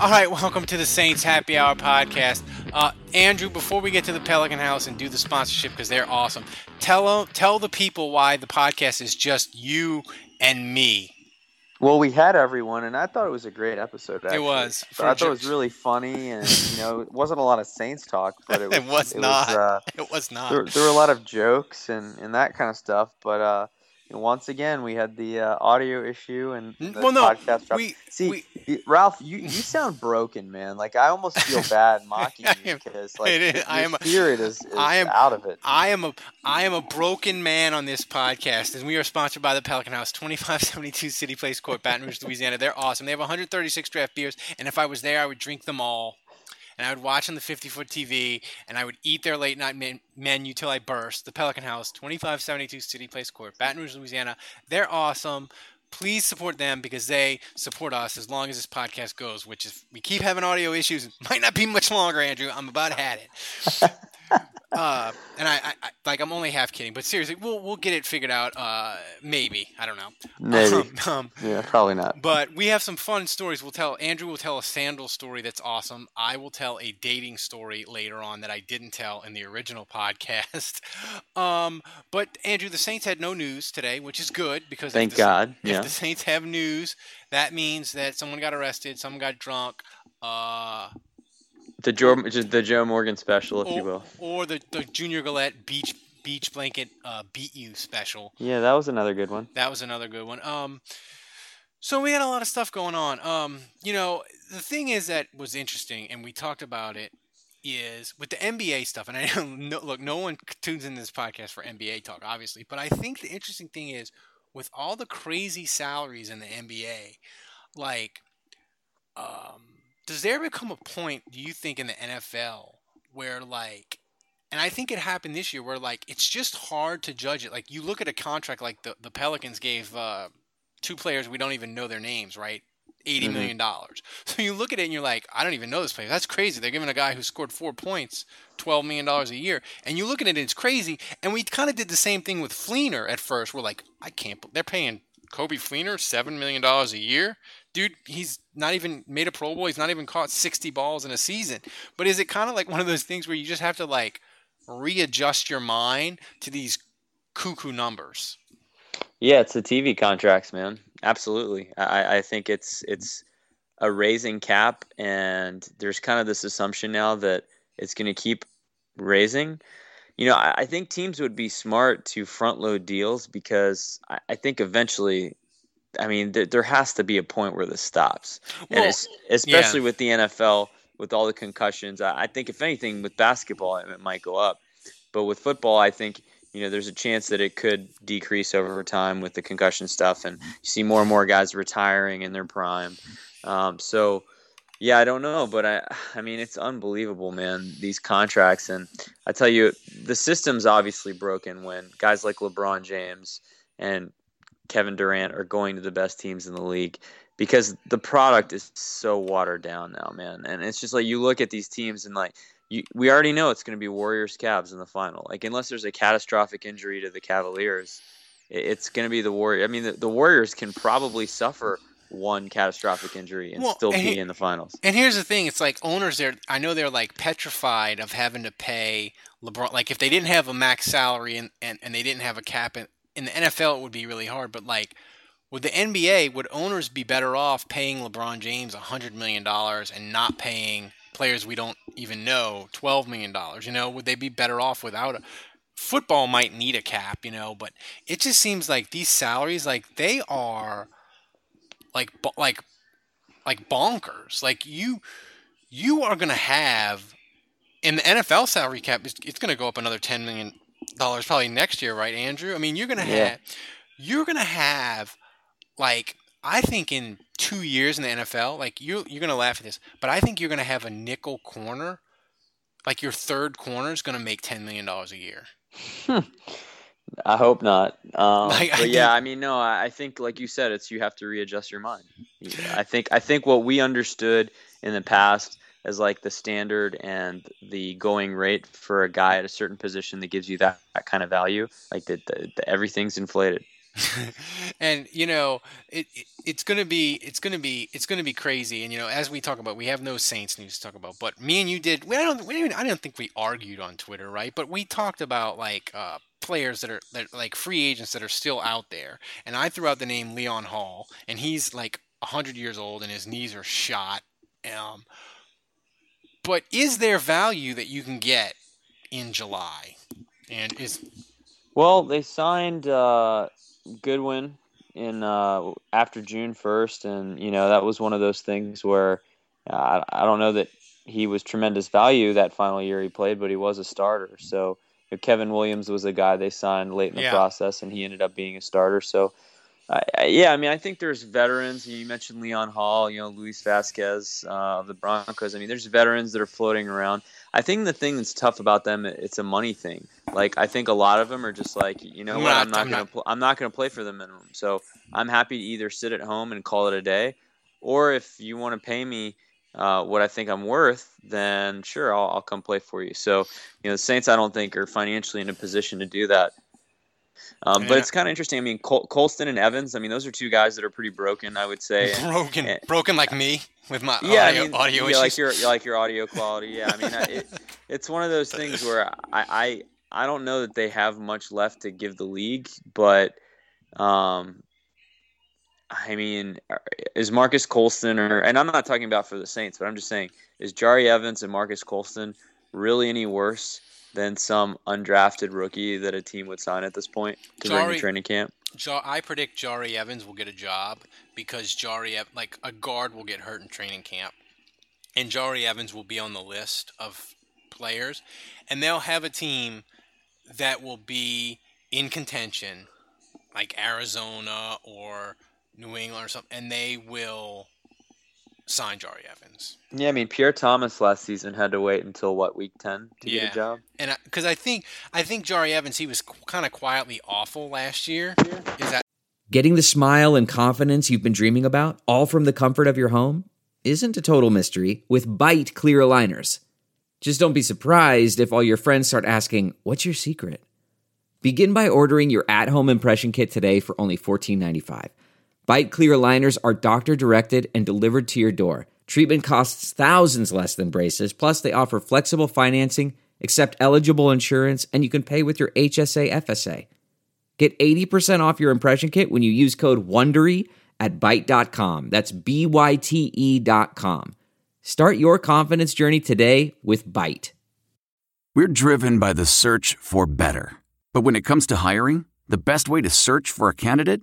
All right, welcome to the Saints Happy Hour podcast. Uh, Andrew, before we get to the Pelican House and do the sponsorship because they're awesome, tell tell the people why the podcast is just you and me. Well, we had everyone, and I thought it was a great episode. Actually. It was. So I thought it was really funny, and you know, it wasn't a lot of Saints talk, but it was. it was it not. Was, uh, it was not. There, there, were a lot of jokes and, and that kind of stuff, but uh, once again, we had the uh, audio issue and the well, no, podcast. Dropped. we see, we, Ralph, you, you sound broken, man. Like I almost feel bad mocking you because like is- your I am- spirit is, is I am- out of it. I am a I am a broken man on this podcast, and we are sponsored by the Pelican House, twenty five seventy two City Place Court, Baton Rouge, Louisiana. They're awesome. They have one hundred thirty six draft beers, and if I was there, I would drink them all. And I would watch on the 50 foot TV, and I would eat their late night men- menu till I burst. The Pelican House, 2572 City Place Court, Baton Rouge, Louisiana. They're awesome. Please support them because they support us as long as this podcast goes, which is we keep having audio issues. Might not be much longer, Andrew. I'm about had it. uh, and I, I, I like I'm only half kidding, but seriously, we'll we'll get it figured out. Uh, maybe I don't know. Maybe. Um, um, Yeah, probably not. but we have some fun stories. We'll tell Andrew will tell a sandal story that's awesome. I will tell a dating story later on that I didn't tell in the original podcast. Um, but Andrew, the Saints had no news today, which is good because Thank the, God. If Yeah. the Saints have news, that means that someone got arrested, someone got drunk, uh, The Joe, just the Joe Morgan special, if you will. or the the Junior Galette beach beach blanket uh, beat you special. Yeah, that was another good one. That was another good one. Um, so we had a lot of stuff going on. Um, you know, the thing is that was interesting, and we talked about it, is with the NBA stuff. And I know, look, no one tunes in this podcast for NBA talk, obviously, but I think the interesting thing is with all the crazy salaries in the NBA, like, um, does there become a point? Do you think in the NFL where like and I think it happened this year where like it's just hard to judge it. Like you look at a contract like the, the Pelicans gave uh, two players we don't even know their names, right? Eighty Mhm. million dollars. So you look at it and you're like, I don't even know this player. That's crazy. They're giving a guy who scored four points twelve million dollars a year. And you look at it and it's crazy. And we kind of did the same thing with Fleener at first. We're like, I can't. They're paying Coby Fleener seven million dollars a year. Dude, he's not even made a Pro Bowl. He's not even caught sixty balls in a season. But is it kind of like one of those things where you just have to like readjust your mind to these cuckoo numbers? Yeah, it's the TV contracts, man. Absolutely. I, I think it's it's a raising cap, and there's kind of this assumption now that it's going to keep raising. You know, I, I think teams would be smart to front load deals because I, I think eventually, I mean, th- there has to be a point where this stops, and Well, it's, especially with the NFL with all the concussions. I, I think if anything, with basketball, it, it might go up, but with football, I think you know, there's a chance that it could decrease over time with the concussion stuff, and you see more and more guys retiring in their prime. Um, so, yeah, I don't know, but I, I mean, it's unbelievable, man. These contracts, and I tell you, the system's obviously broken when guys like LeBron James and Kevin Durant are going to the best teams in the league because the product is so watered down now, man. And it's just like you look at these teams and like you, we already know it's going to be Warriors Cavs in the final. Like unless there's a catastrophic injury to the Cavaliers, it's going to be the Warriors. I mean, the, the Warriors can probably suffer one catastrophic injury and Well, still and be he- in the finals. And here's the thing: it's like owners. They're I know they're like petrified of having to pay LeBron. Like if they didn't have a max salary and and, and they didn't have a cap in, in the NFL, it would be really hard. But like with the NBA, would owners be better off paying LeBron James a hundred million dollars and not paying players we don't even know twelve million dollars? You know, would they be better off without a football? Might need a cap, you know, but it just seems like these salaries, like they are like like like bonkers. Like you you are going to have in the NFL salary cap it's, it's going to go up another 10 million dollars probably next year, right Andrew? I mean, you're going to Yeah. have you're going to have like I think in 2 years in the NFL, like you you're going to laugh at this, but I think you're going to have a nickel corner like your third corner is going to make 10 million dollars a year. Hmm. I hope not. Um, Like, I but yeah, I mean, no, I I think, like you said, it's you have to readjust your mind. I think I think what we understood in the past as like the standard and the going rate for a guy at a certain position that gives you that, that kind of value, like that the, the, everything's inflated. and you know it, it it's gonna be it's gonna be it's gonna be crazy and you know as we talk about we have no saints news to talk about but me and you did we, I don't we I don't think we argued on Twitter right but we talked about like uh, players that are that like free agents that are still out there and I threw out the name Leon Hall and he's like hundred years old and his knees are shot um but is there value that you can get in July and is Well, they signed uh, Goodwin in uh, after June first, and you know that was one of those things where uh, I, don't know that he was tremendous value that final year he played, but he was a starter. So know, Kevin Williams was a guy they signed late in the Yeah. process, and he ended up being a starter. So. I- yeah, I mean, I think there's veterans. You mentioned Leon Hall, you know, Louis Vasquez uh, of the Broncos. I mean, there's veterans that are floating around. I think the thing that's tough about them, it's a money thing. Like, I think a lot of them are just like, you know I'm what, not- I'm not pl- I'm not gonna play for the minimum. So I'm happy to either sit at home and call it a day, or if you want to pay me uh, what I think I'm worth, then sure, I'll, I'll come play for you. So, you know, the Saints, I don't think are financially in a position to do that. Um, Yeah. but it's kind of interesting. I mean, Col- Colston and Evans. I mean, those are two guys that are pretty broken. I would say. broken eh, broken like me with my yeah, audio, I mean, audio yeah, issues like your like your audio quality. Yeah, I mean, I- it, it's one of those things where I, I I don't know that they have much left to give the league, but um, I mean, is Marques Colston or and I'm not talking about for the Saints, but I'm just saying, is Jahri Evans and Marques Colston really any worse than some undrafted rookie that a team would sign at this point to bring Jahri- to training camp? I predict Jahri Evans will get a job because Jahri, like a guard, will get hurt in training camp, and Jahri Evans will be on the list of players, and they'll have a team that will be in contention, like Arizona or New England or something, and they will sign Jahri Evans. Yeah, I mean, Pierre Thomas last season had to wait until what week ten to Yeah. get a job. And because I, think I think Jahri Evans, he was kind of quietly awful last year. Is that Getting the smile and confidence you've been dreaming about, all from the comfort of your home, isn't a total mystery with Byte clear aligners. Just don't be surprised if all your friends start asking, What's your secret? Begin by ordering your at home impression kit today for only $14.95. Byte clear aligners are doctor directed and delivered to your door. Treatment costs thousands less than braces, plus, they offer flexible financing, accept eligible insurance, and you can pay with your HSA FSA. Get 80% off your impression kit when you use code WONDERY at Byte.com. That's B-Y-T-E dot com. Start your confidence journey today with Byte. We're driven by the search for better. But when it comes to hiring, the best way to search for a candidate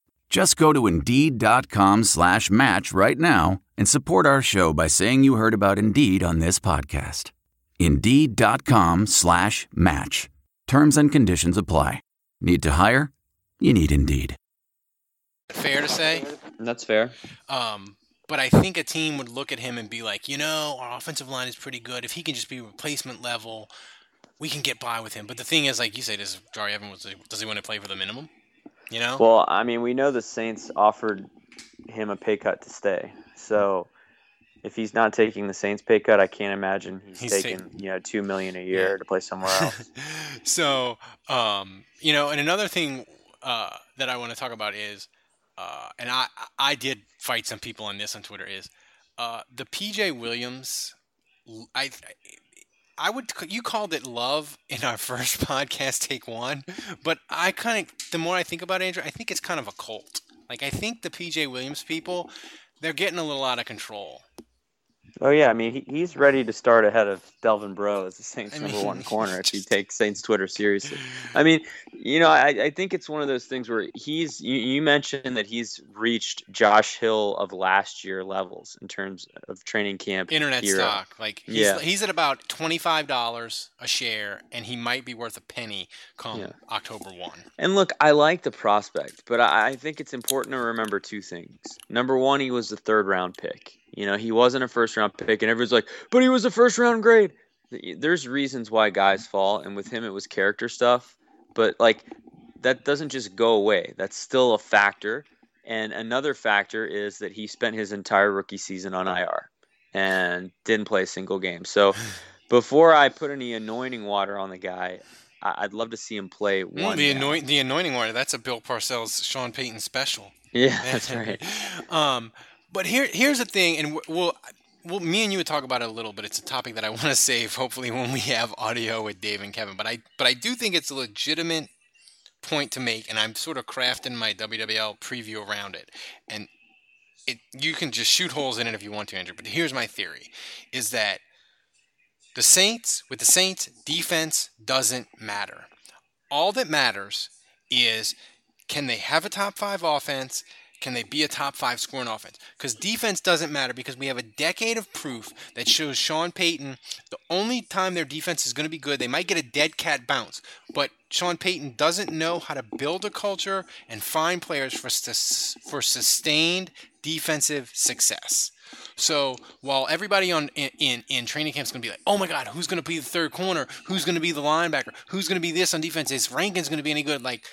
Just go to Indeed.com slash match right now and support our show by saying you heard about Indeed on this podcast. Indeed.com slash match. Terms and conditions apply. Need to hire? You need Indeed. fair to say? That's fair. Um, but I think a team would look at him and be like, you know, our offensive line is pretty good. If he can just be replacement level, we can get by with him. But the thing is, like you said, is Jahri Evans does he want to play for the minimum? You know. Well, I mean, we know the Saints offered him a pay cut to stay. So if he's not taking the Saints pay cut, I can't imagine he's, He's taking taking- you know two million a year to play somewhere else. so, um, you know, and another thing uh, that I want to talk about is, uh, and I I did fight some people on this on Twitter is uh, the PJ Williams. I I would you called it love in our first podcast take one, but I kind of the more I think about it, Andrew, I think it's kind of a cult. Like I think the PJ Williams people, they're getting a little out of control. Oh yeah, I mean he, he's ready to start ahead of Delvin Breaux as the Saints' I number mean, one corner if you take Saints Twitter seriously. I mean, you know, I, I think it's one of those things where he's you, you mentioned that he's reached Josh Hill of last year levels in terms of training camp internet era. stock. Like he's, Yeah. he's at about twenty five dollars a share, and he might be worth a penny come Yeah. October one. And look, I like the prospect, but I, I think it's important to remember two things. Number one, he was the third round pick. You know, he wasn't a first round pick, and everyone's like, but he was a first round grade. There's reasons why guys fall, and with him, it was character stuff. But like, that doesn't just go away. That's still a factor. And another factor is that he spent his entire rookie season on IR and didn't play a single game. So before I put any anointing water on the guy, I'd love to see him play Mm, one. the anoint the anointing water. That's a Bill Parcells Sean Payton special. Yeah, that's right. um, but here here's the thing, and we'll, we'll me and you would talk about it a little, but it's a topic that I want to save. Hopefully, when we have audio with Dave and Kevin. But I but I do think it's a legitimate point to make, and I'm sort of crafting my WWL preview around it. And it you can just shoot holes in it if you want to, Andrew. But here's my theory: is that the Saints with the Saints defense doesn't matter. All that matters is can they have a top five offense? Can they be a top five scoring offense? Because defense doesn't matter because we have a decade of proof that shows Sean Payton the only time their defense is going to be good, they might get a dead cat bounce, but Sean Payton doesn't know how to build a culture and find players for, for sustained defensive success. So while everybody on in, in, in training camp is going to be like, oh my God, who's going to be the third corner? Who's going to be the linebacker? Who's going to be this on defense? Is Rankins going to be any good? Like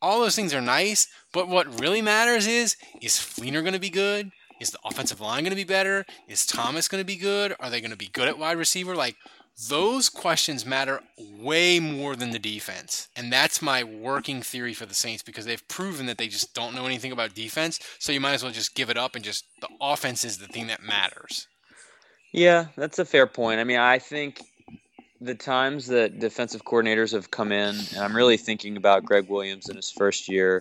all those things are nice, but what really matters is is Fleener going to be good? Is the offensive line going to be better? Is Thomas going to be good? Are they going to be good at wide receiver? Like those questions matter way more than the defense. And that's my working theory for the Saints because they've proven that they just don't know anything about defense. So you might as well just give it up and just the offense is the thing that matters. Yeah, that's a fair point. I mean, I think the times that defensive coordinators have come in, and I'm really thinking about Gregg Williams in his first year,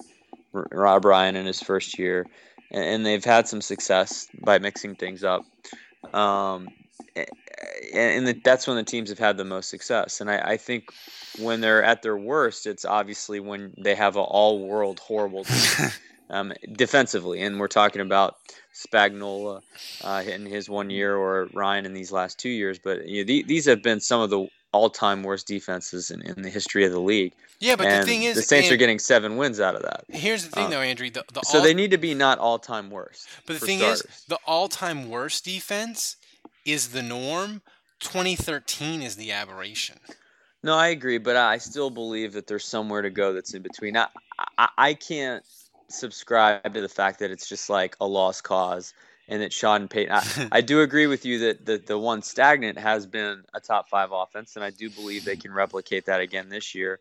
R- Rob Ryan in his first year, and, they've had some success by mixing things up. Um, and that's when the teams have had the most success. And I, I think when they're at their worst, it's obviously when they have an all-world horrible team um, defensively, and we're talking about Spagnuolo uh, in his one year or Ryan in these last two years. But you know, the, these have been some of the all-time worst defenses in, in the history of the league. Yeah, but and the thing is, the Saints are getting seven wins out of that. Here's the thing, Uh, though, Andrew. The, the so all- they need to be not all-time worst. But the thing starters. is, the all-time worst defense is the norm. 2013 is the aberration. No, I agree, but I still believe that there's somewhere to go that's in between. I, I, I can't subscribe to the fact that it's just like a lost cause and that Sean Payton. I, I do agree with you that the, the one stagnant has been a top five offense, and I do believe they can replicate that again this year.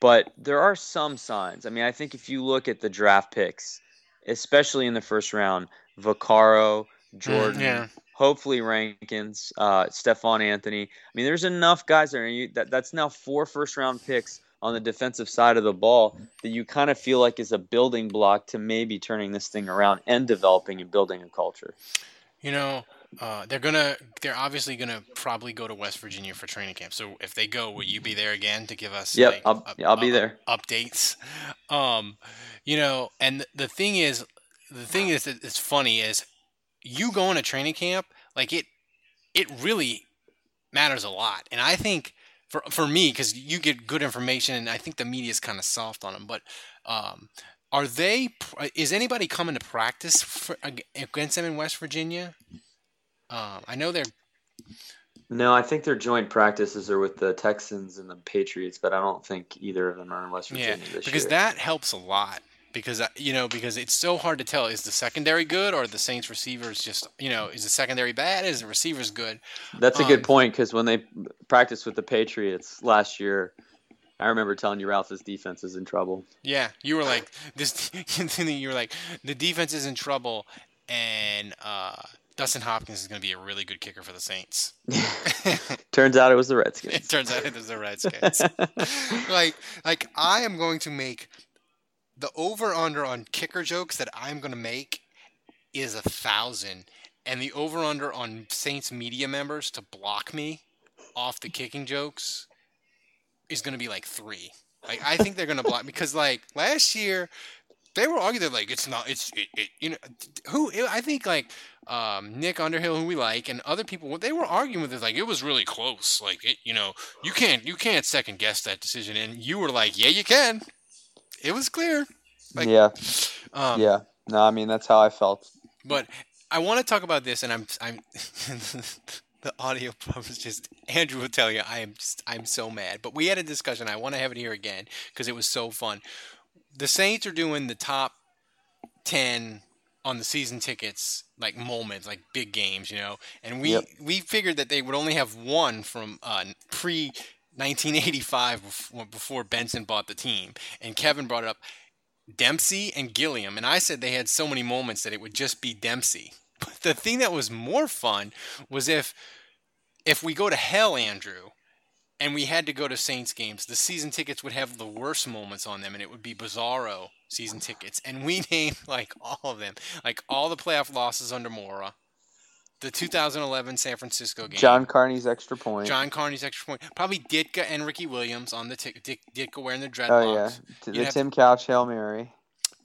But there are some signs. I mean, I think if you look at the draft picks, especially in the first round, Vaccaro, Jordan, yeah. hopefully Rankins, uh, Stephone Anthony. I mean, there's enough guys there. And you, that, that's now four first round picks on the defensive side of the ball that you kind of feel like is a building block to maybe turning this thing around and developing and building a culture. You know, uh, they're gonna, they're obviously gonna probably go to West Virginia for training camp. So if they go, will you be there again to give us? Yep, like, I'll- up- I'll be up- there. Updates. Um, you know, and the thing is, the thing is that it's funny is you going to training camp, like it, it really matters a lot. And I think for for me, because you get good information, and I think the media is kind of soft on them, but um, Are they? Is anybody coming to practice for, against them in West Virginia? Um, I know they're. No, I think their joint practices are with the Texans and the Patriots, but I don't think either of them are in West Virginia yeah, because year. that helps a lot. Because you know, because it's so hard to tell is the secondary good or the Saints receivers just you know is the secondary bad? Is the receivers good? That's a good Um, point because when they practiced with the Patriots last year, I remember telling you Ralph's defense is in trouble. Yeah, you were like this. you were like the defense is in trouble, and uh, Dustin Hopkins is going to be a really good kicker for the Saints. Turns out it was the Redskins. It turns out it was the Redskins. like, like I am going to make the over under on kicker jokes that I'm going to make is a thousand, and the over under on Saints media members to block me off the kicking jokes is going to be like three. Like I think they're going to block because like last year they were arguing they're like it's not it's it, it you know who I think like um, Nick Underhill who we like and other people they were arguing with it like it was really close like it you know you can't you can't second guess that decision and you were like yeah you can it was clear like yeah, um, yeah. No, I mean that's how I felt. but I want to talk about this, and I'm I'm the audio problem is just Andrew will tell you I am just I'm so mad. But we had a discussion. I want to have it here again because it was so fun. The Saints are doing the top ten on the season tickets like moments, like big games, you know. And we Yep. we figured that they would only have one from uh, pre 1985 before, Benson bought the team. And Kevin brought up. Dempsey and Gilliam, and I said they had so many moments that it would just be Dempsey. But the thing that was more fun was if if we go to hell, Andrew, and we had to go to Saints games, the season tickets would have the worst moments on them, and it would be Bizarro season tickets. And we named like all of them, like all the playoff losses under Mora, the 2011 San Francisco game, John Carney's extra point. John Carney's extra point, probably Ditka and Ricky Williams on the ticket, Dit- Ditka wearing the dreadlocks. oh yeah, T- the have- Tim Couch Hail Mary.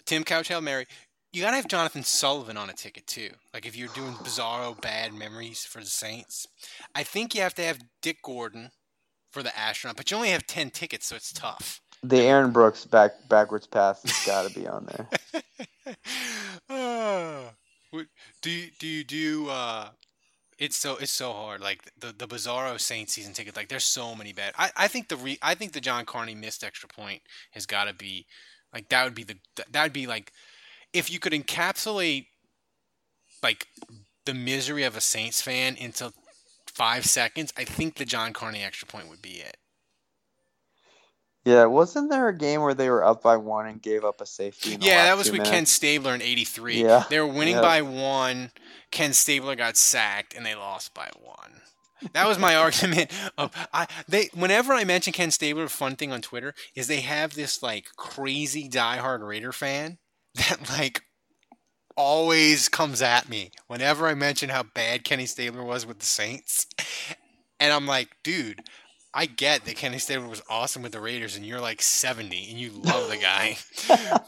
Tim Couch Hail Mary. You gotta have Jonathan Sullivan on a ticket too. Like if you're doing bizarro bad memories for the Saints, I think you have to have Dick Gordon for the astronaut, but you only have ten tickets, so it's tough. The Aaron Brooks back backwards pass has got to be on there. Ah. Do you do you do? Uh, it's so it's so hard. Like the the Bizarro Saints season ticket. Like there's so many bad. I, I think the re, I think the John Carney missed extra point has got to be like that would be the that would be like if you could encapsulate like the misery of a Saints fan into five seconds. I think the John Carney extra point would be it. Yeah, wasn't there a game where they were up by one and gave up a safety? Yeah, that was with Ken? Stabler in '83. Yeah, They were winning yeah. by one. Ken Stabler got sacked, and they lost by one. That was my argument. Of I they whenever I mention Ken Stabler, a fun thing on Twitter is they have this like crazy diehard Raider fan that like always comes at me whenever I mention how bad Kenny Stabler was with the Saints, and I'm like, dude. I get that Kenny Stabler was awesome with the Raiders, and you're like 70 and you love the guy.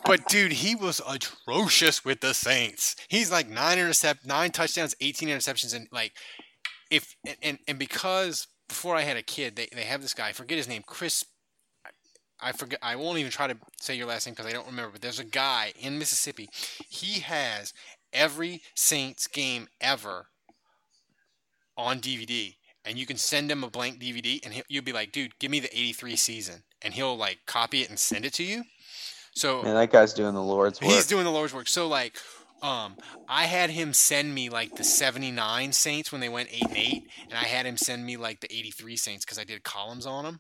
but dude, he was atrocious with the Saints. He's like nine intercept, nine touchdowns, 18 interceptions, and like if and and because before I had a kid, they they have this guy. I forget his name, Chris. I forget. I won't even try to say your last name because I don't remember. But there's a guy in Mississippi. He has every Saints game ever on DVD, and you can send him a blank DVD, and he'll, you'll be like, "Dude, give me the '83 season," and he'll like copy it and send it to you. So Man, that guy's doing the Lord's work. He's doing the Lord's work. So like, um, I had him send me like the '79 Saints when they went eight and eight, and I had him send me like the '83 Saints because I did columns on them,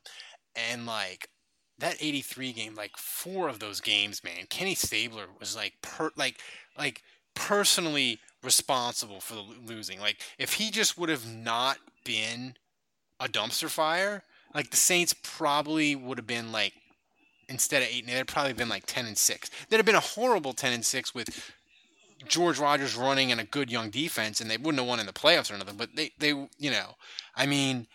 and like that '83 game, like four of those games, man, Kenny Stabler was like per like like personally responsible for the losing. Like if he just would have not been a dumpster fire, like the Saints probably would have been like instead of eight, and they'd probably been like ten and six. They'd have been a horrible ten and six with George Rogers running and a good young defense, and they wouldn't have won in the playoffs or nothing. But they, they, you know, I mean,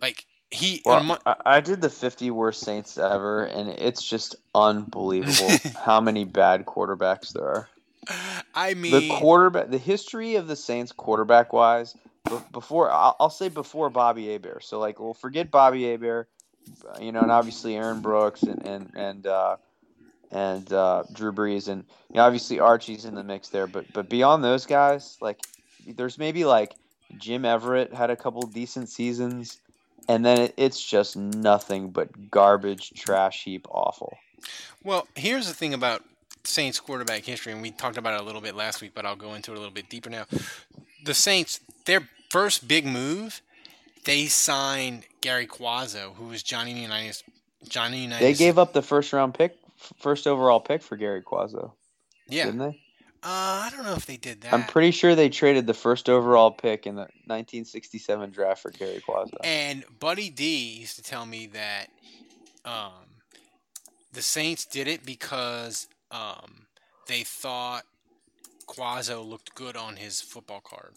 like he. Well, I, I did the 50 worst Saints ever, and it's just unbelievable how many bad quarterbacks there are. I mean, the quarterback, the history of the Saints quarterback wise, before I'll, I'll say before Bobby Hebert. So like, we'll forget Bobby Hebert, you know, and obviously Aaron Brooks and and and uh, and uh, Drew Brees, and you know, obviously Archie's in the mix there. But but beyond those guys, like there's maybe like Jim Everett had a couple decent seasons, and then it, it's just nothing but garbage, trash heap, awful. Well, here's the thing about Saints quarterback history, and we talked about it a little bit last week, but I'll go into it a little bit deeper now. The Saints, their first big move, they signed Gary Cuozzo, who was Johnny Unitas. Johnny Unitas. They gave up the first round pick, first overall pick for Gary Cuozzo. yeah. Didn't they? Uh, I don't know if they did that. I'm pretty sure they traded the first overall pick in the 1967 draft for Gary Cuozzo. And Buddy D used to tell me that um, the Saints did it because um, they thought Cuozzo looked good on his football card.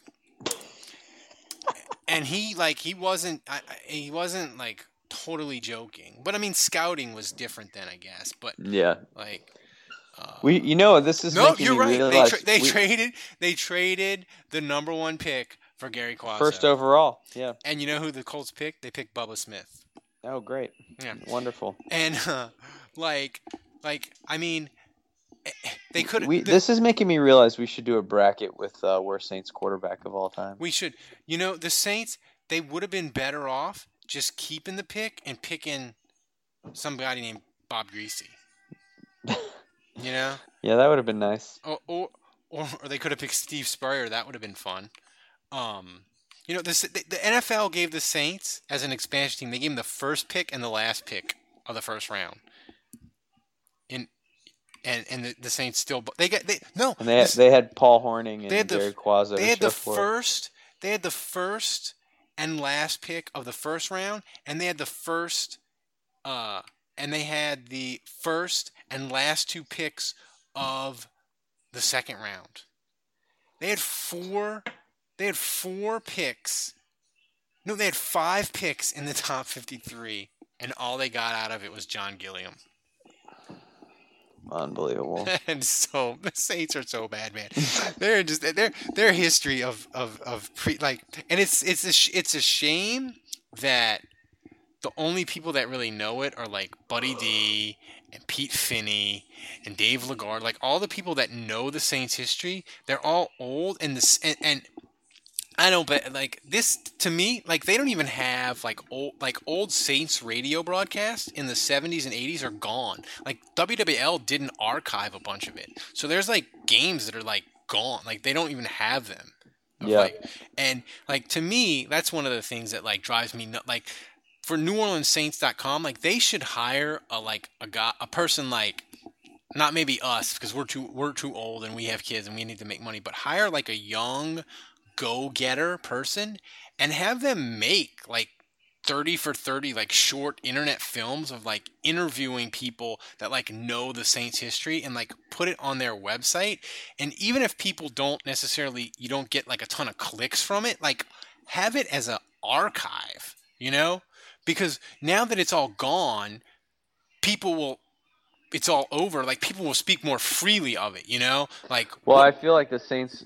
and he like he wasn't I, I- he wasn't like totally joking. But I mean scouting was different then, I guess. But Yeah. like We, you know, this is no, you're right. They, tra- they we- traded they traded the number one pick for Gary Cuozzo. first overall. Yeah. And you know who the Colts picked? They picked Bubba Smith. Oh, great. Yeah. Wonderful. And uh, like, like I mean, they could. We, the- this is making me realize we should do a bracket with uh, worst Saints quarterback of all time. we should. You know, the Saints. They would have been better off just keeping the pick and picking somebody named Bob Griese. you know, Yeah, that would have been nice. or or or, or they could have picked Steve Spurrier. That would have been fun. Um, you know, this, the, the NFL gave the Saints as an expansion team. They gave them the first pick and the last pick of the first round. And and the, the Saints still they got they no And they had, this- they had Paul Hornung and they had the Cuozzo. they had the first they had the first and last pick of the first round and they had the first uh and they had the first and last two picks of the second round. They had four they had four picks. No they had five picks in the top 53 and all they got out of it was john gilliam Unbelievable. and so the Saints are so bad, man. They're just their their history of of of pre like, and it's it's a sh- it's a shame that the only people that really know it are like Buddy D and Pete Finney and Dave Lagarde, like all the people that know the Saints history. They're all old and this and, and I know, but like this to me, like they don't even have like old like old Saints radio broadcasts in the seventies and eighties are gone. Like WWL didn't archive a bunch of it, so there's like games that are like gone. Like they don't even have them. Yeah. Like, and like to me, that's one of the things that like drives me nut. Like for NewOrleansSaints.com, like they should hire a like a guy, a person like not maybe us because we're too we're too old and we have kids and we need to make money, but hire like a young go-getter person and have them make like 30 for 30 like short internet films of like interviewing people that like know the Saints history and like put it on their website. And even if people don't necessarily you don't get like a ton of clicks from it like have it as a archive you know? Because now that it's all gone people will it's all over like people will speak more freely of it you know? Like Well, I feel like the Saints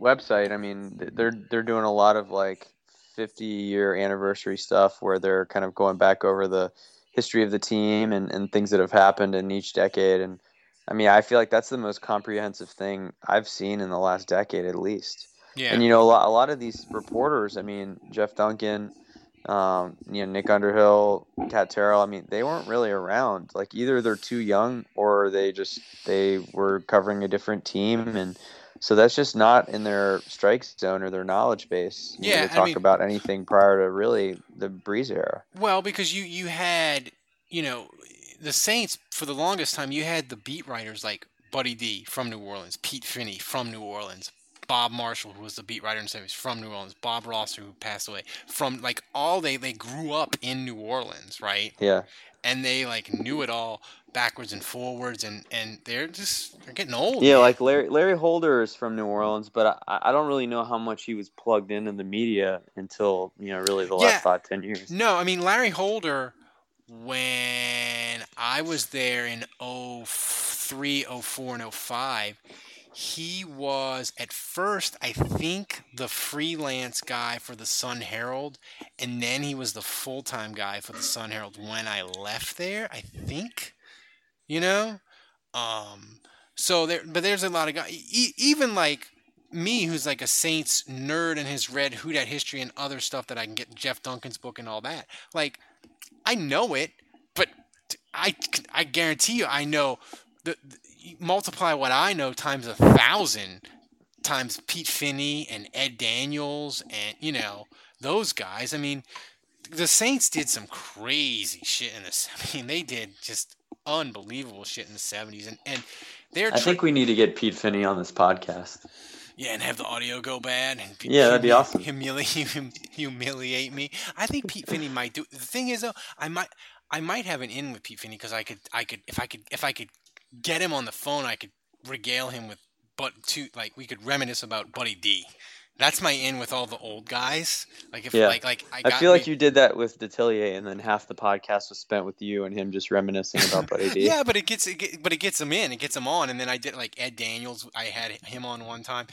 website. I mean, they're they're doing a lot of like 50 year anniversary stuff where they're kind of going back over the history of the team and, and things that have happened in each decade. And I mean, I feel like that's the most comprehensive thing I've seen in the last decade, at least. yeah And you know, a lot, a lot of these reporters. I mean, Jeff Duncan, um, you know, Nick Underhill, Kat Terrell. I mean, they weren't really around. Like either they're too young or they just they were covering a different team, and so that's just not in their strike zone or their knowledge base. you know, Yeah, to I talk mean- about anything prior to really the Brees era. Well, because you you had you know the Saints for the longest time. You had the beat writers like Buddy D from New Orleans, Pete Finney from New Orleans, Bob Marshall who was the beat writer in the 70s from New Orleans, Bob Ross, who passed away from like all they they grew up in New Orleans, right? Yeah. And they like knew it all backwards and forwards, and and they're just they're getting old. Yeah, man. like Larry Larry Holder is from New Orleans, but I, I don't really know how much he was plugged into the media until you know really the Yeah. last five ten years. No, I mean Larry Holder when I was there in 03, 04, and 05, he was at first, I think, the freelance guy for the Sun Herald, and then he was the full time guy for the Sun Herald when I left there, I think. You know? Um, so there, but there's a lot of guys, e- even like me, who's like a Saints nerd and has read Who Dat History and other stuff that I can get Jeff Duncan's book and all that. Like, I know it, but I, I guarantee you, I know the, the multiply what I know times a thousand times Pete Finney and Ed Daniels and you know those guys. I mean, the Saints did some crazy shit in this. I mean, they did just unbelievable shit in the '70s, and and they're. I think we need to get Pete Finney on this podcast. Yeah, and have the audio go bad. And yeah, that'd be awesome. Humiliate, humiliate me. I think Pete Finney might do. The thing is, though, I might, I might have an in with Pete Finney because I could, I could, if I could, if I could get him on the phone, I could regale him with, but to like we could reminisce about Buddy D. That's my in with all the old guys. Like if yeah. like like I, I feel like you did that with Detillier, and then half the podcast was spent with you and him just reminiscing about Buddy D. yeah, but it gets it get, but it gets him in, it gets him on, and then I did like Ed Daniels. I had him on one time.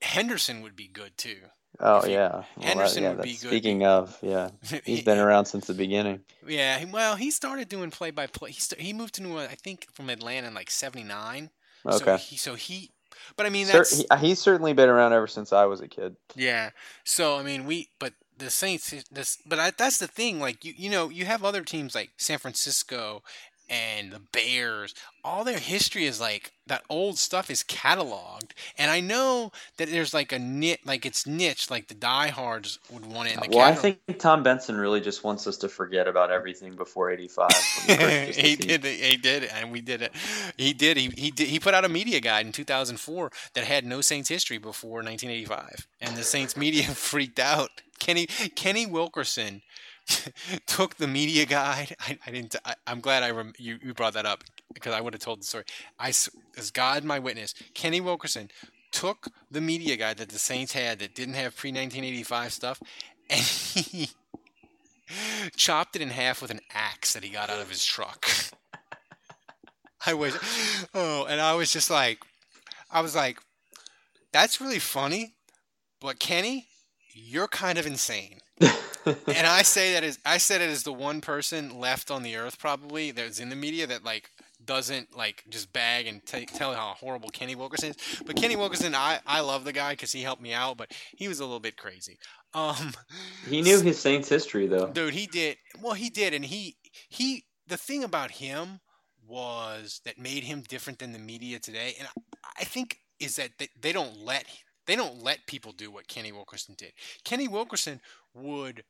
Henderson would be good too. Oh yeah, well, Henderson that, yeah, would be good. Speaking of, yeah, he's been around since the beginning. Yeah, well, he started doing play by play. He st- he moved to New I think from Atlanta in like '79. Okay. So he, so he, but I mean Cer- he, uh, he's certainly been around ever since I was a kid. yeah. So I mean we, but the Saints, this, but I, that's the thing. Like you, you know, you have other teams like San Francisco and the Bears. All their history is like that old stuff is cataloged, and I know that there's like a nit, like it's niche, like the diehards would want it in the Well, I think Tom Benson really just wants us to forget about everything before '85. he purchased the he team. did it. He did it, and we did it. He did. He he did. He put out a media guide in 2004 that had no Saints history before 1985, and the Saints media freaked out. Kenny Kenny Wilkerson took the media guide. I, I didn't. I, I'm glad I rem, you you brought that up because I would have told the story. I as God my witness, Kenny Wilkerson took the media guide that the Saints had that didn't have pre 1985 stuff, and he chopped it in half with an axe that he got out of his truck. I was, oh, and I was just like, I was like, that's really funny, but Kenny, you're kind of insane. And I say that as I said it as the one person left on the earth probably that's in the media that like doesn't like just bag and t- tell how horrible Kenny Wilkerson is. But Kenny Wilkerson, I I love the guy because he helped me out, but he was a little bit crazy. Um, He knew his Saints history though. dude, he did well. He did, and he he. The thing about him was that made him different than the media today, and I, I think is that they, they don't let they don't let people do what Kenny Wilkerson did. Kenny Wilkerson would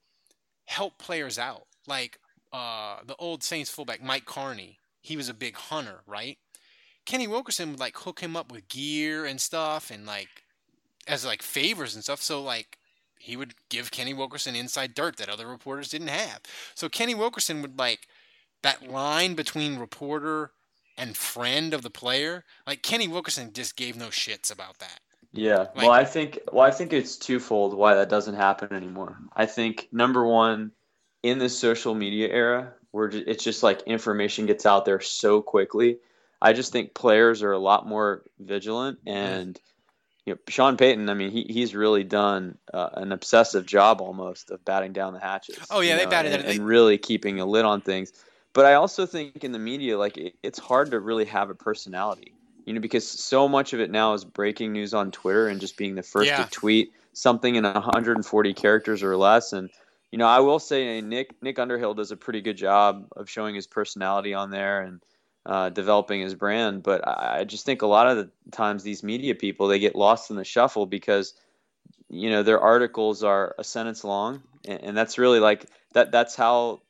help players out, like uh, the old Saints fullback Mike Carney. He was a big hunter, right? Kenny Wilkerson would like hook him up with gear and stuff, and like as like favors and stuff. So like he would give Kenny Wilkerson inside dirt that other reporters didn't have. So Kenny Wilkerson would like that line between reporter and friend of the player. Like Kenny Wilkerson just gave no shits about that. Yeah. Like- well, I think well, I think it's twofold why that doesn't happen anymore. I think number one, in the social media era, where it's just like information gets out there so quickly. I just think players are a lot more vigilant, and you know, Sean Payton. I mean, he he's really done uh, an obsessive job almost of batting down the hatches. Oh, yeah, they know, batted and, it- they- and really keeping a lid on things. But I also think in the media, like it, it's hard to really have a personality you know, because so much of it now is breaking news on Twitter and just being the first Yeah. to tweet something in 140 characters or less. And you know, I will say Nick Nick Underhill does a pretty good job of showing his personality on there and uh, developing his brand. But I, I just think a lot of the times these media people they get lost in the shuffle because you know their articles are a sentence long, and, and that's really like that. That's how.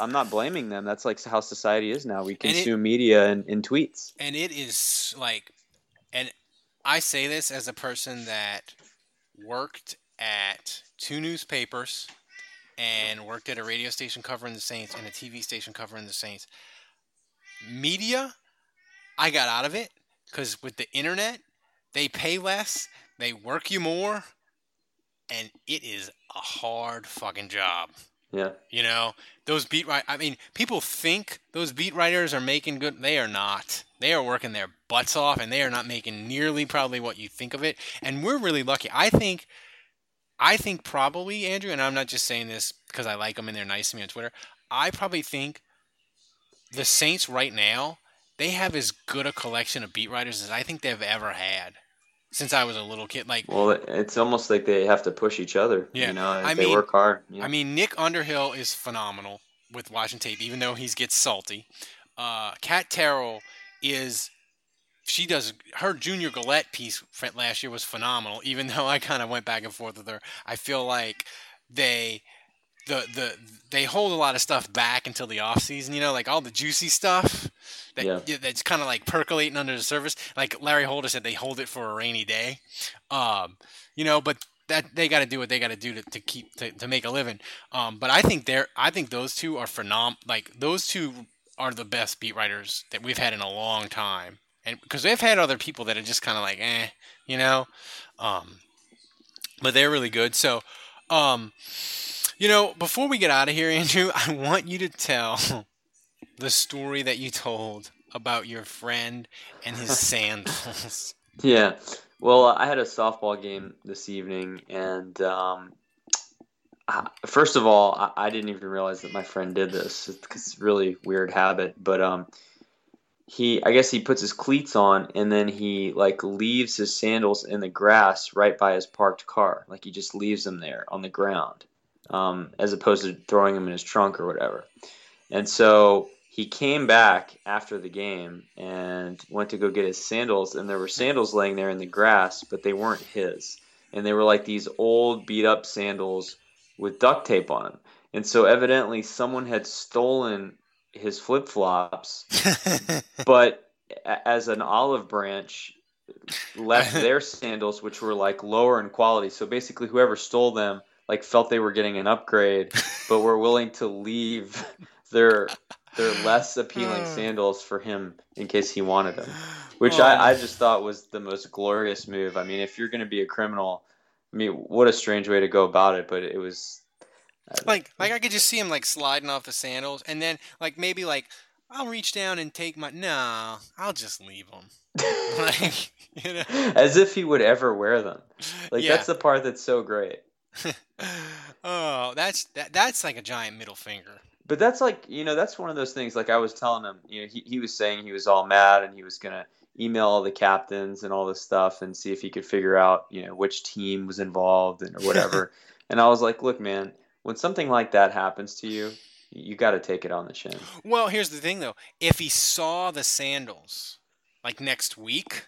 I'm not blaming them. That's like how society is now. We And it- consume media and, in tweets. and it is like and i say this as a person that worked at two newspapers and worked at a radio station covering the saints and a tv station covering the saints media i got out of it because with the internet they pay less they work you more and it is a hard fucking job Yeah. you know, those beat right. I mean, people think those beat writers are making good. They are not. They are working their butts off, and they are not making nearly probably what you think of it. And we're really lucky. I think. I think probably Andrew, and I'm not just saying this because I like them and they're nice to me on Twitter. I probably think the Saints right now they have as good a collection of beat writers as I think they've ever had since I was a little kid. Like, well, it's almost like they have to push each other. Yeah, you know, I they mean, work hard. Yeah. I mean, Nick Underhill is phenomenal with watching tape, even though he gets salty. Uh, Kat Terrell is she does her Junior Galette piece last year was phenomenal. Even though I kind of went back and forth with her, I feel like they the the they hold a lot of stuff back until the off season. You know, like all the juicy stuff that yeah. that's kind of like percolating under the surface. Like Larry Holder said, they hold it for a rainy day. Um, you know, but that they got to do what they got to do to, to keep to, to make a living. Um, but I think they're I think those two are phenom like those two are the best beat writers that we've had in a long time and because they've had other people that are just kind of like, eh, you know, um, but they're really good. So, um, you know, before we get out of here, Andrew, I want you to tell the story that you told about your friend and his sandals. Yeah. Well, I had a softball game this evening, and um, first of all, I, I, didn't even realize that my friend did this. It's a really weird habit, but um, he I guess he puts his cleats on and then he like leaves his sandals in the grass right by his parked car. Like he just leaves them there on the ground, um, as opposed to throwing them in his trunk or whatever. And so he came back after the game and went to go get his sandals, and there were sandals laying there in the grass, but they weren't his, and they were like these old beat up sandals with duct tape on them. And so evidently someone had stolen his flip flops, but as an olive branch, left their sandals, which were like lower in quality. So basically, whoever stole them like felt they were getting an upgrade, but were willing to leave their their less appealing hmm. sandals for him in case he wanted them, which oh. I, I just thought was the most glorious move. I mean, if you're going to be a criminal, I mean, what a strange way to go about it, but it was like like I could just see him like sliding off the sandals, and then like maybe like I'll reach down and take my no, I'll just leave them. like, you know? As if he would ever wear them. Like yeah. that's the part that's so great. oh, that's that, that's like a giant middle finger. But that's like you know that's one of those things. Like I was telling him, you know, he he was saying he was all mad and he was gonna email all the captains and all this stuff and see if he could figure out you know which team was involved and or whatever. and I was like, look, man, when something like that happens to you, you got to take it on the chin. Well, here's the thing though. If he saw the sandals like next week,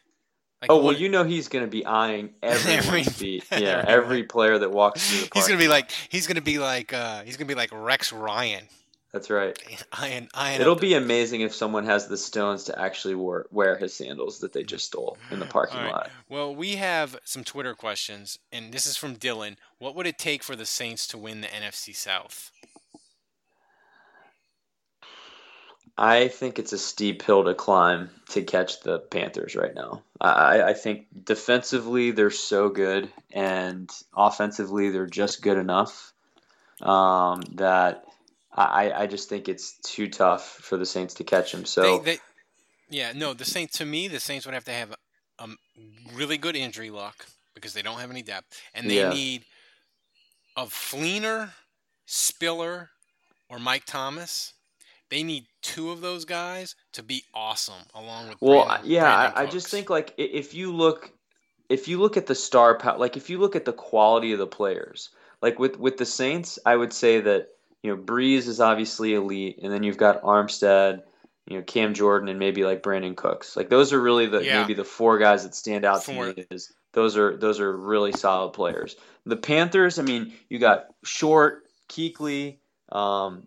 like oh well, you know he's going to be eyeing every feet. Yeah, every player that walks through the park. He's going to be like he's going to be like uh, he's going to be like Rex Ryan. That's right. Iron, iron It'll be amazing if someone has the stones to actually wear, wear his sandals that they just stole in the parking right. lot. Well, we have some Twitter questions, and this is from Dylan. What would it take for the Saints to win the NFC South? I think it's a steep hill to climb to catch the Panthers right now. I, I think defensively they're so good, and offensively they're just good enough um, that I, I just think it's too tough for the Saints to catch him. So, they, they, yeah, no, the Saints to me, the Saints would have to have a, a really good injury luck because they don't have any depth, and they yeah. need a Fleener, Spiller, or Mike Thomas. They need two of those guys to be awesome, along with. Well, Brandon, yeah, Brandon I, I just think like if you look, if you look at the star power, like if you look at the quality of the players, like with with the Saints, I would say that you know, Brees is obviously elite, and then you've got Armstead, you know, Cam Jordan, and maybe like Brandin Cooks. Like those are really the yeah. maybe the four guys that stand out four. to me. Is those are those are really solid players. The Panthers, I mean, you got Short, Kuechly, um,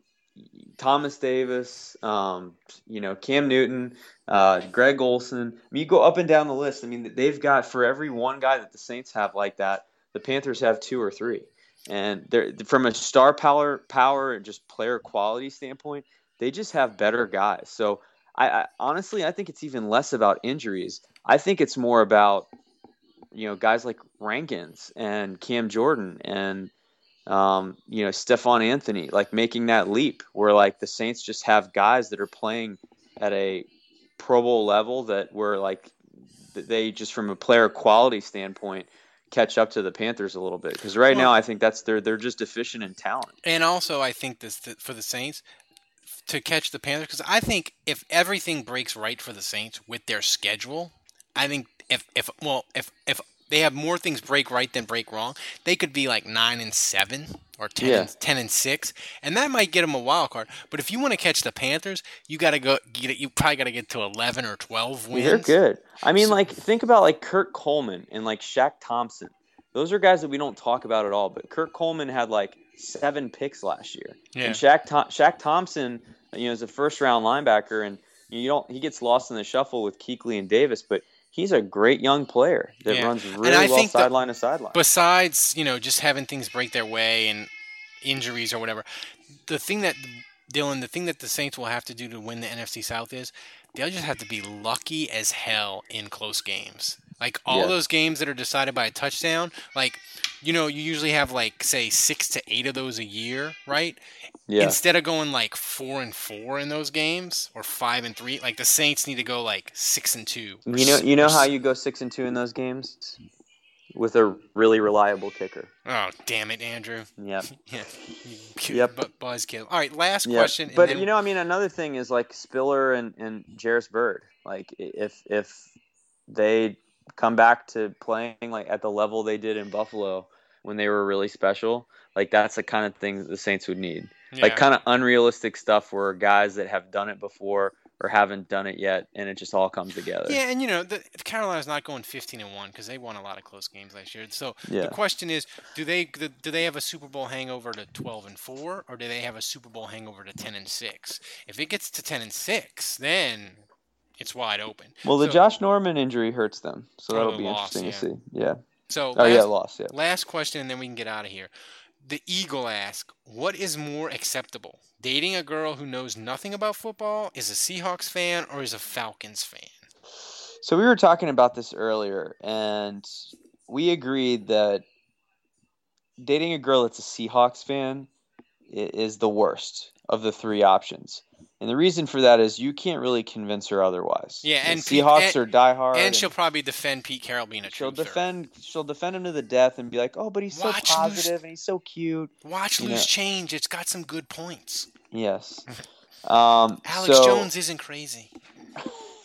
Thomas Davis, um, you know, Cam Newton, uh, Greg Olsen. I mean, you go up and down the list. I mean, they've got for every one guy that the Saints have like that, the Panthers have two or three. And they're from a star power, power and just player quality standpoint, they just have better guys. So I, I honestly, I think it's even less about injuries. I think it's more about you know guys like Rankins and Cam Jordan and um, you know Stephone Anthony, like making that leap where like the Saints just have guys that are playing at a Pro Bowl level that were like they just from a player quality standpoint catch up to the Panthers a little bit because right well, now I think that's they're they're just deficient in talent. And also, I think this for the Saints to catch the Panthers because I think if everything breaks right for the Saints with their schedule, I think if if well if if they have more things break right than break wrong, they could be like nine and seven or 10, Yeah. and, 10 and six, and that might get them a wild card. But if you want to catch the Panthers, you got to go. Get it, you probably got to get to eleven or twelve wins. They're good. I mean, like think about like Kurt Coleman and like Shaq Thompson. Those are guys that we don't talk about at all. But Kurt Coleman had like seven picks last year, Yeah. and Shaq Shaq Thompson, you know, is a first round linebacker, and you don't he gets lost in the shuffle with Kuechly and Davis, but he's a great young player that Yeah. runs really well sideline to sideline. besides you know just having things break their way and injuries or whatever the thing that dylan the thing that the saints will have to do to win the nfc south is they'll just have to be lucky as hell in close games like all Yeah. those games that are decided by a touchdown like you know you usually have like say six to eight of those a year right Yeah. instead of going like four and four in those games or five and three like the saints need to go like six and two you know, you know how you go six and two in those games with a really reliable kicker. oh damn it andrew Yep. Yeah. Yep. bu- Buzzkill. All right, last Yeah, question. But then- you know, I mean, another thing is like Spiller and and Jairus Byrd. Like if if they come back to playing like at the level they did in Buffalo when they were really special, like that's the kind of thing that the Saints would need. Like kind of unrealistic stuff where guys that have done it before or haven't done it yet, and it just all comes together. Yeah, and you know, the, Carolina's not going 15 and one because they won a lot of close games last year. So Yeah. the question is, do they do do they have a Super Bowl hangover to 12 and four, or do they have a Super Bowl hangover to 10 and six? If it gets to 10 and six, then it's wide open. Well, the So- Josh Norman injury hurts them, so Oh, that'll be loss, interesting yeah. to see. Yeah. So Oh yeah, last- loss. Yeah. Last question, and then we can get out of here. The Eagle asks, "What is more acceptable? Dating a girl who knows nothing about football, is a Seahawks fan, or is a Falcons fan?" So we were talking about this earlier, and we agreed that dating a girl that's a Seahawks fan is the worst of the three options. And the reason for that is you can't really convince her otherwise. Yeah, The and Pete- Seahawks and- are diehard. And she'll probably defend Pete Carroll being a she'll defend she'll defend him to the death and be like, "Oh, but he's so Watch loose- positive and he's so cute." Watch you loose know. change. It's got some good points. Yes. Um, Alex so- Jones isn't crazy.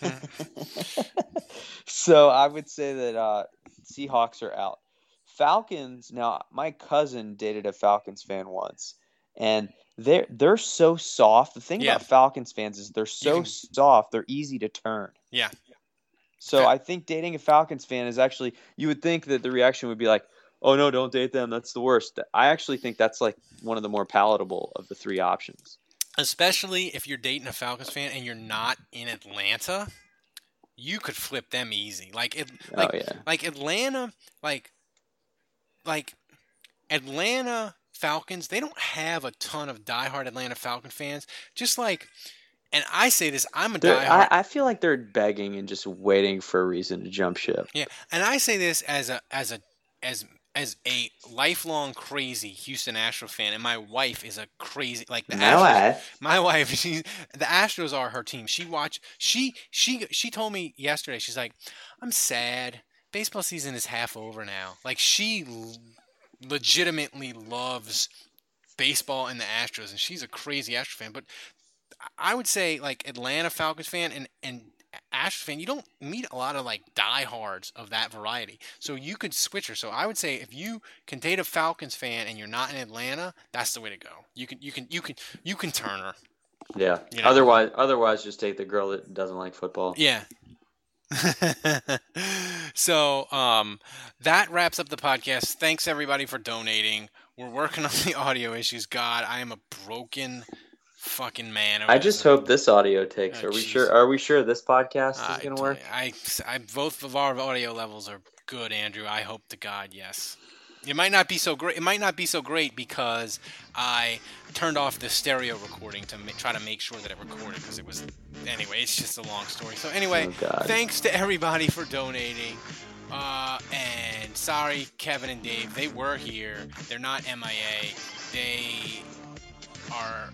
so I would say that uh, Seahawks are out. Falcons. Now, my cousin dated a Falcons fan once, and they're they're so soft. The thing Yeah. about Falcons fans is they're so can- soft. They're easy to turn. Yeah. So I think dating a Falcons fan is actually you would think that the reaction would be like, "Oh no, don't date them. That's the worst." I actually think that's like one of the more palatable of the three options. Especially if you're dating a Falcons fan and you're not in Atlanta, you could flip them easy. Like it, Oh, yeah. like Atlanta, like, like Atlanta Falcons. They don't have a ton of diehard Atlanta Falcon fans. Just like, and I say this, I'm a They're- diehard. I, I feel like they're begging and just waiting for a reason to jump ship. Yeah, and I say this as a as a as as a lifelong crazy Houston Astro fan, and my wife is a crazy like the My Astros. wife. My wife, she's the Astros are her team. She watched. she she she told me yesterday. She's like, I'm sad. Baseball season is half over now. Like she legitimately loves baseball and the Astros, and she's a crazy Astro fan. But I would say like Atlanta Falcons fan and and Astros fan, you don't meet a lot of like diehards of that variety. So you could switch her. So I would say if you can date a Falcons fan and you're not in Atlanta, that's the way to go. You can you can you can you can turn her. Yeah. You know. Otherwise, otherwise, just take the girl that doesn't like football. Yeah. so um, that wraps up the podcast. Thanks everybody for donating. We're working on the audio issues. God, I am a broken fucking man. I just hope this audio takes. Oh, Are we sure? Are we sure this podcast is going to work? I, I, both of our audio levels are good, Andrew. I hope to God, yes. It might not be so great. It might not be so great because I turned off the stereo recording to ma- try to make sure that it recorded because it was. Anyway, it's just a long story. So anyway, Oh, thanks to everybody for donating. Uh, and sorry, Kevin and Dave. They were here. They're not MIA. They are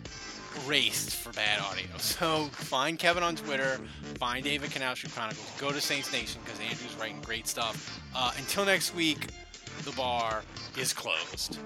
raced for bad audio. So find Kevin on Twitter, find David Canal Street Chronicles, go to Saints Nation because Andrew's writing great stuff. Uh, until next week, the bar is closed.